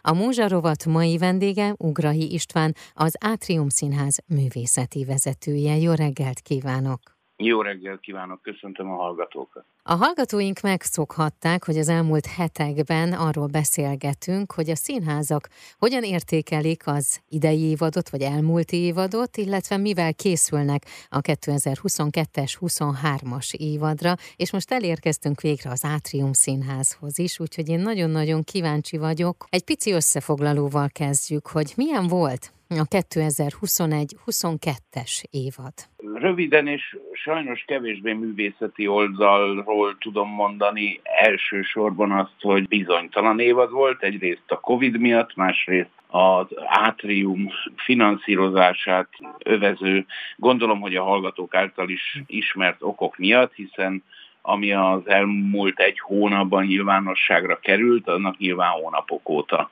A Múzsarovat mai vendége Ugrai István, az Átrium Színház művészeti vezetője. Jó reggelt kívánok! Jó reggelt kívánok, köszöntöm a hallgatókat. A hallgatóink megszokhatták, hogy az elmúlt hetekben arról beszélgetünk, hogy a színházak hogyan értékelik az idei évadot, vagy elmúlt évadot, illetve mivel készülnek a 2022-es, 23-as évadra, és most elérkeztünk végre az Átrium Színházhoz is, úgyhogy én nagyon-nagyon kíváncsi vagyok. Egy pici összefoglalóval kezdjük, hogy milyen volt a 2021-22-es évad? Röviden és sajnos kevésbé művészeti oldalról tudom mondani elsősorban azt, hogy bizonytalan évad volt, egyrészt a Covid miatt, másrészt az átrium finanszírozását övező, gondolom, hogy a hallgatók által is ismert okok miatt, hiszen ami az elmúlt egy hónapban nyilvánosságra került, annak nyilván hónapok óta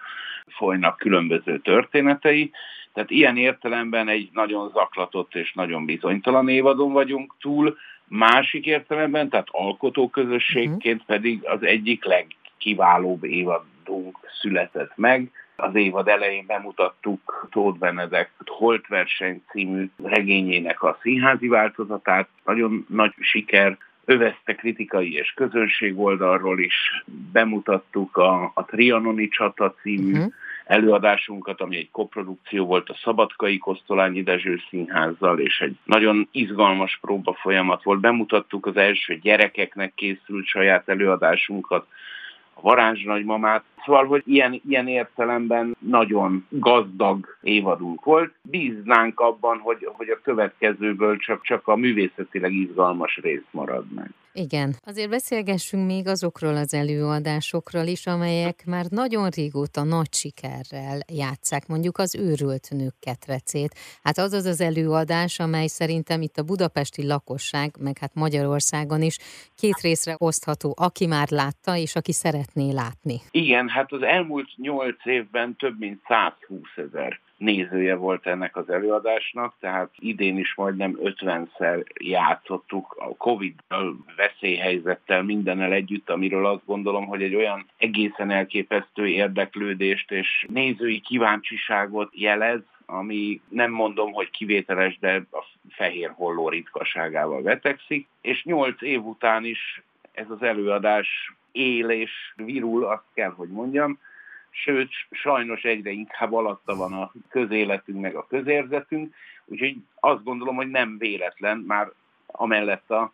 folynak különböző történetei. Tehát ilyen értelemben egy nagyon zaklatott és nagyon bizonytalan évadon vagyunk túl, másik értelemben, tehát alkotóközösségként uh-huh. pedig az egyik legkiválóbb évadunk született meg. Az évad elején bemutattuk Tóth Benedek Holtverseny című regényének a színházi változatát. Nagyon nagy siker, övezte kritikai és közönség oldalról is. Bemutattuk a, a Trianoni csata című uh-huh előadásunkat, ami egy koprodukció volt a Szabadkai Kosztolányi Dezső Színházzal, és egy nagyon izgalmas próba folyamat volt. Bemutattuk az első gyerekeknek készült saját előadásunkat, a varázs nagymamát. Szóval, hogy ilyen, ilyen értelemben nagyon gazdag évadunk volt. Bíznánk abban, hogy, hogy a következőből csak, csak a művészetileg izgalmas rész marad meg. Igen. Azért beszélgessünk még azokról az előadásokról is, amelyek már nagyon régóta nagy sikerrel játszák, mondjuk az őrült nők ketrecét. Hát az az az előadás, amely szerintem itt a budapesti lakosság, meg hát Magyarországon is két részre osztható, aki már látta, és aki szeretné látni. Igen, hát az elmúlt nyolc évben több mint 120 ezer nézője volt ennek az előadásnak, tehát idén is majdnem 50-szer játszottuk a Covid-dal, veszélyhelyzettel, mindennel együtt, amiről azt gondolom, hogy egy olyan egészen elképesztő érdeklődést és nézői kíváncsiságot jelez, ami nem mondom, hogy kivételes, de a fehér holló ritkaságával vetekszik, és nyolc év után is ez az előadás él és virul, azt kell, hogy mondjam, sőt, sajnos egyre inkább alatta van a közéletünk, meg a közérzetünk, úgyhogy azt gondolom, hogy nem véletlen, már amellett a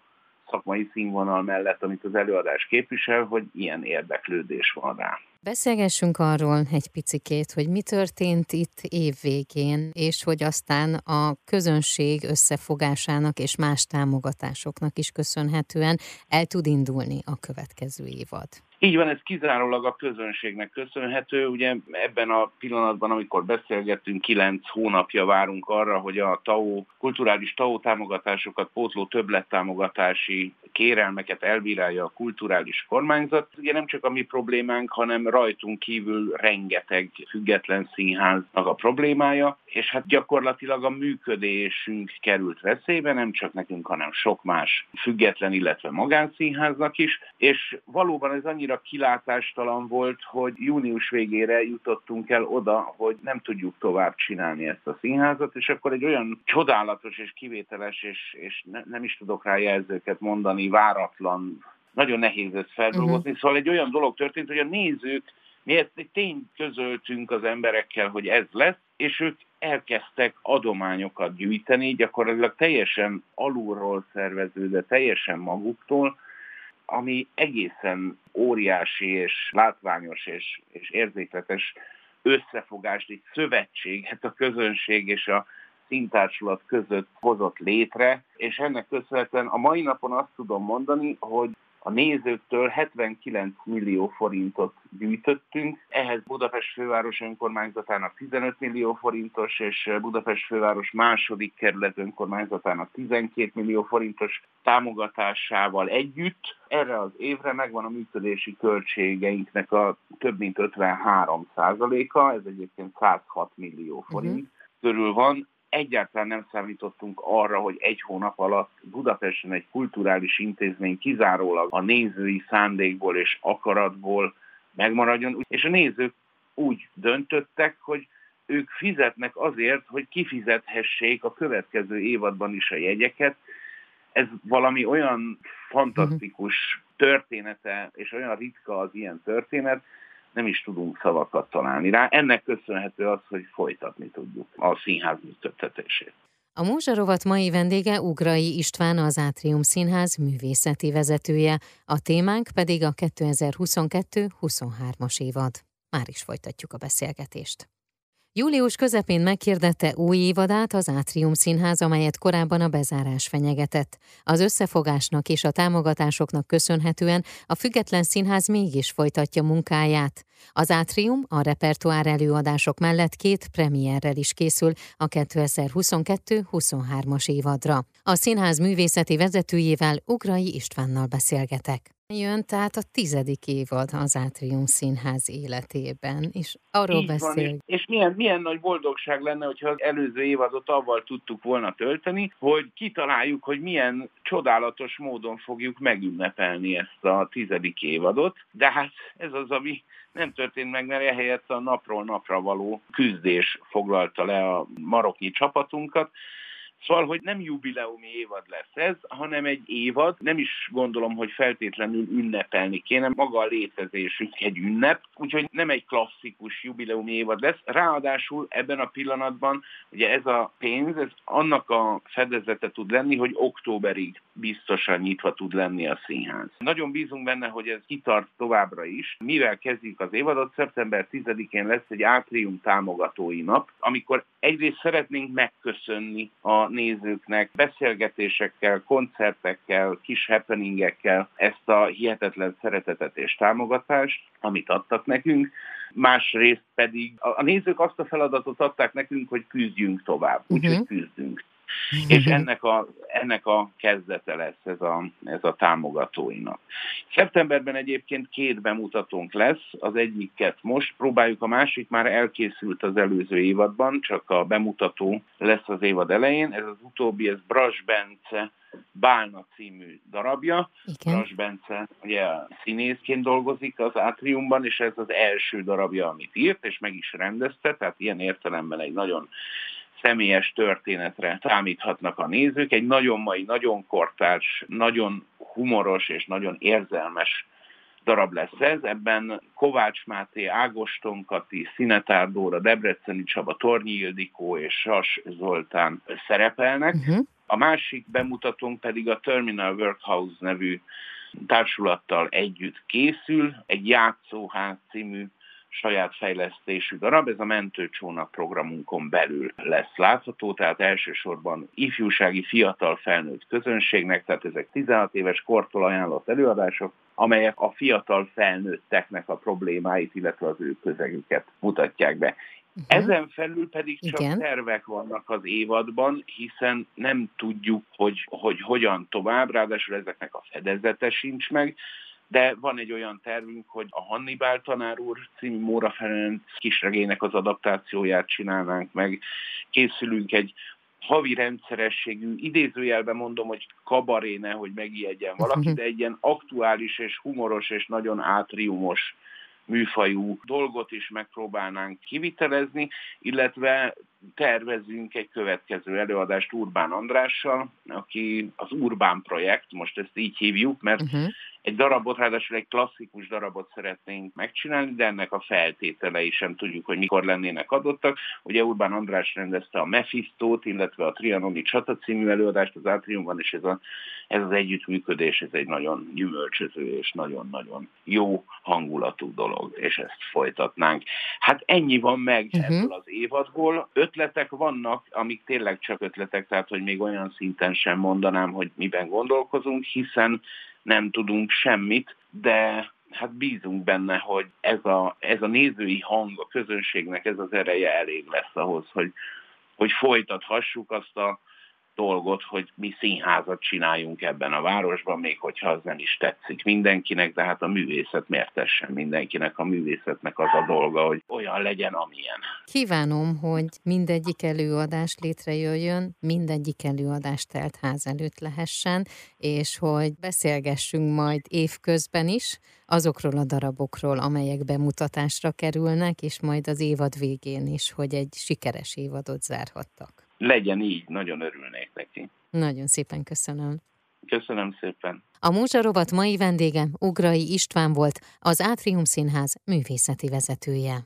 szakmai színvonal mellett, amit az előadás képvisel, hogy ilyen érdeklődés van rá. Beszélgessünk arról egy picikét, hogy mi történt itt évvégén, és hogy aztán a közönség összefogásának és más támogatásoknak is köszönhetően el tud indulni a következő évad. Így van, ez kizárólag a közönségnek köszönhető. Ugye ebben a pillanatban, amikor beszélgettünk, kilenc hónapja várunk arra, hogy a TAO, kulturális TAO támogatásokat, pótló többlettámogatási kérelmeket elbírálja a kulturális kormányzat. Ugye nem csak a mi problémánk, hanem rajtunk kívül rengeteg független színháznak a problémája, és hát gyakorlatilag a működésünk került veszélybe, nem csak nekünk, hanem sok más független, illetve magánszínháznak is, és valóban ez annyira kilátástalan volt, hogy június végére jutottunk el oda, hogy nem tudjuk tovább csinálni ezt a színházat, és akkor egy olyan csodálatos és kivételes, és, és ne, nem is tudok rá jelzőket mondani, váratlan, nagyon nehéz ezt feldolgozni, uh-huh. szóval egy olyan dolog történt, hogy a nézők mi ezt egy tényt közöltünk az emberekkel, hogy ez lesz, és ők elkezdtek adományokat gyűjteni, gyakorlatilag teljesen alulról szerveződve, teljesen maguktól, ami egészen óriási és látványos és, és érzékletes összefogást, egy szövetséget a közönség és a szintársulat között hozott létre, és ennek köszönhetően a mai napon azt tudom mondani, hogy a nézőktől 79 millió forintot gyűjtöttünk, ehhez Budapest főváros önkormányzatának 15 millió forintos, és Budapest főváros második kerület önkormányzatának 12 millió forintos támogatásával együtt. Erre az évre megvan a működési költségeinknek a több mint 53 százaléka, ez egyébként 106 millió forint. Uh-huh körül van, egyáltalán nem számítottunk arra, hogy egy hónap alatt Budapesten egy kulturális intézmény kizárólag a nézői szándékból és akaratból megmaradjon, és a nézők úgy döntöttek, hogy ők fizetnek azért, hogy kifizethessék a következő évadban is a jegyeket. Ez valami olyan fantasztikus története, és olyan ritka az ilyen történet, nem is tudunk szavakat találni rá. Ennek köszönhető az, hogy folytatni tudjuk a színház működtetését. A Mózsarovat mai vendége Ugrai István, az Átrium Színház művészeti vezetője, a témánk pedig a 2022-23-as évad. Már is folytatjuk a beszélgetést. Július közepén meghirdette új évadát az Átrium Színház, amelyet korábban a bezárás fenyegetett. Az összefogásnak és a támogatásoknak köszönhetően a Független Színház mégis folytatja munkáját. Az Átrium a repertoár előadások mellett két premierrel is készül a 2022-23-as évadra. A színház művészeti vezetőjével Ugrai Istvánnal beszélgetek. Jön tehát a tizedik évad az Átrium Színház életében, és arról Így beszél. Van, és milyen, milyen nagy boldogság lenne, hogyha az előző évadot avval tudtuk volna tölteni, hogy kitaláljuk, hogy milyen csodálatos módon fogjuk megünnepelni ezt a tizedik évadot, de hát ez az, ami nem történt meg, mert ehelyett a napról napra való küzdés foglalta le a maroknyi csapatunkat, Szóval, hogy nem jubileumi évad lesz ez, hanem egy évad, nem is gondolom, hogy feltétlenül ünnepelni kéne, maga a létezésük egy ünnep, úgyhogy nem egy klasszikus jubileumi évad lesz. Ráadásul ebben a pillanatban ugye ez a pénz, ez annak a fedezete tud lenni, hogy októberig biztosan nyitva tud lenni a színház. Nagyon bízunk benne, hogy ez kitart továbbra is. Mivel kezdjük az évadot, szeptember 10-én lesz egy átrium támogatói nap, amikor egyrészt szeretnénk megköszönni a nézőknek beszélgetésekkel, koncertekkel, kis happeningekkel ezt a hihetetlen szeretetet és támogatást, amit adtak nekünk. Másrészt pedig a nézők azt a feladatot adták nekünk, hogy küzdjünk tovább, úgyhogy uh-huh. küzdünk. És ennek a, ennek a kezdete lesz ez a, ez a támogatóinak. Szeptemberben egyébként két bemutatónk lesz, az egyiket most próbáljuk, a másik már elkészült az előző évadban, csak a bemutató lesz az évad elején. Ez az utóbbi, ez Bras Bence Bálna című darabja. Igen. Bence ugye színészként dolgozik az átriumban, és ez az első darabja, amit írt, és meg is rendezte, tehát ilyen értelemben egy nagyon személyes történetre számíthatnak a nézők. Egy nagyon mai, nagyon kortárs, nagyon humoros és nagyon érzelmes darab lesz ez. Ebben Kovács Máté, Ágoston Kati, Szinetár Dóra, Debreceni Csaba, Tornyi Ildikó és Sas Zoltán szerepelnek. Uh-huh. A másik bemutatónk pedig a Terminal Workhouse nevű társulattal együtt készül, egy játszóház című saját fejlesztésű darab, ez a mentőcsónak programunkon belül lesz látható, tehát elsősorban ifjúsági fiatal felnőtt közönségnek, tehát ezek 16 éves kortól ajánlott előadások, amelyek a fiatal felnőtteknek a problémáit, illetve az ő közegüket mutatják be. Uh-huh. Ezen felül pedig csak Igen. tervek vannak az évadban, hiszen nem tudjuk, hogy, hogy hogyan tovább, ráadásul ezeknek a fedezete sincs meg, de van egy olyan tervünk, hogy a Hannibal tanár úr című Móra Ferenc kisregének az adaptációját csinálnánk meg. Készülünk egy havi rendszerességű, idézőjelben mondom, hogy kabaréne, hogy megijedjen valaki, de egy ilyen aktuális és humoros és nagyon átriumos műfajú dolgot is megpróbálnánk kivitelezni, illetve tervezünk egy következő előadást Urbán Andrással, aki az Urbán projekt, most ezt így hívjuk, mert uh-huh egy darabot, ráadásul egy klasszikus darabot szeretnénk megcsinálni, de ennek a feltételei sem tudjuk, hogy mikor lennének adottak. Ugye Urbán András rendezte a Mephistót, illetve a Trianoni Csata című előadást az Átriumban, és ez, a, ez az együttműködés, ez egy nagyon gyümölcsöző és nagyon-nagyon jó hangulatú dolog, és ezt folytatnánk. Hát ennyi van meg uh-huh. ebből az évadból. Ötletek vannak, amik tényleg csak ötletek, tehát hogy még olyan szinten sem mondanám, hogy miben gondolkozunk, hiszen nem tudunk semmit, de hát bízunk benne, hogy ez a, ez a nézői hang a közönségnek, ez az ereje elég lesz ahhoz, hogy, hogy folytathassuk azt a dolgot, hogy mi színházat csináljunk ebben a városban, még hogyha az nem is tetszik mindenkinek, de hát a művészet miért tessen mindenkinek? A művészetnek az a dolga, hogy olyan legyen, amilyen. Kívánom, hogy mindegyik előadás létrejöjjön, mindegyik előadás telt ház előtt lehessen, és hogy beszélgessünk majd évközben is azokról a darabokról, amelyek bemutatásra kerülnek, és majd az évad végén is, hogy egy sikeres évadot zárhattak legyen így, nagyon örülnék neki. Nagyon szépen köszönöm. Köszönöm szépen. A Múzsa Rovat mai vendége Ugrai István volt, az Átrium Színház művészeti vezetője.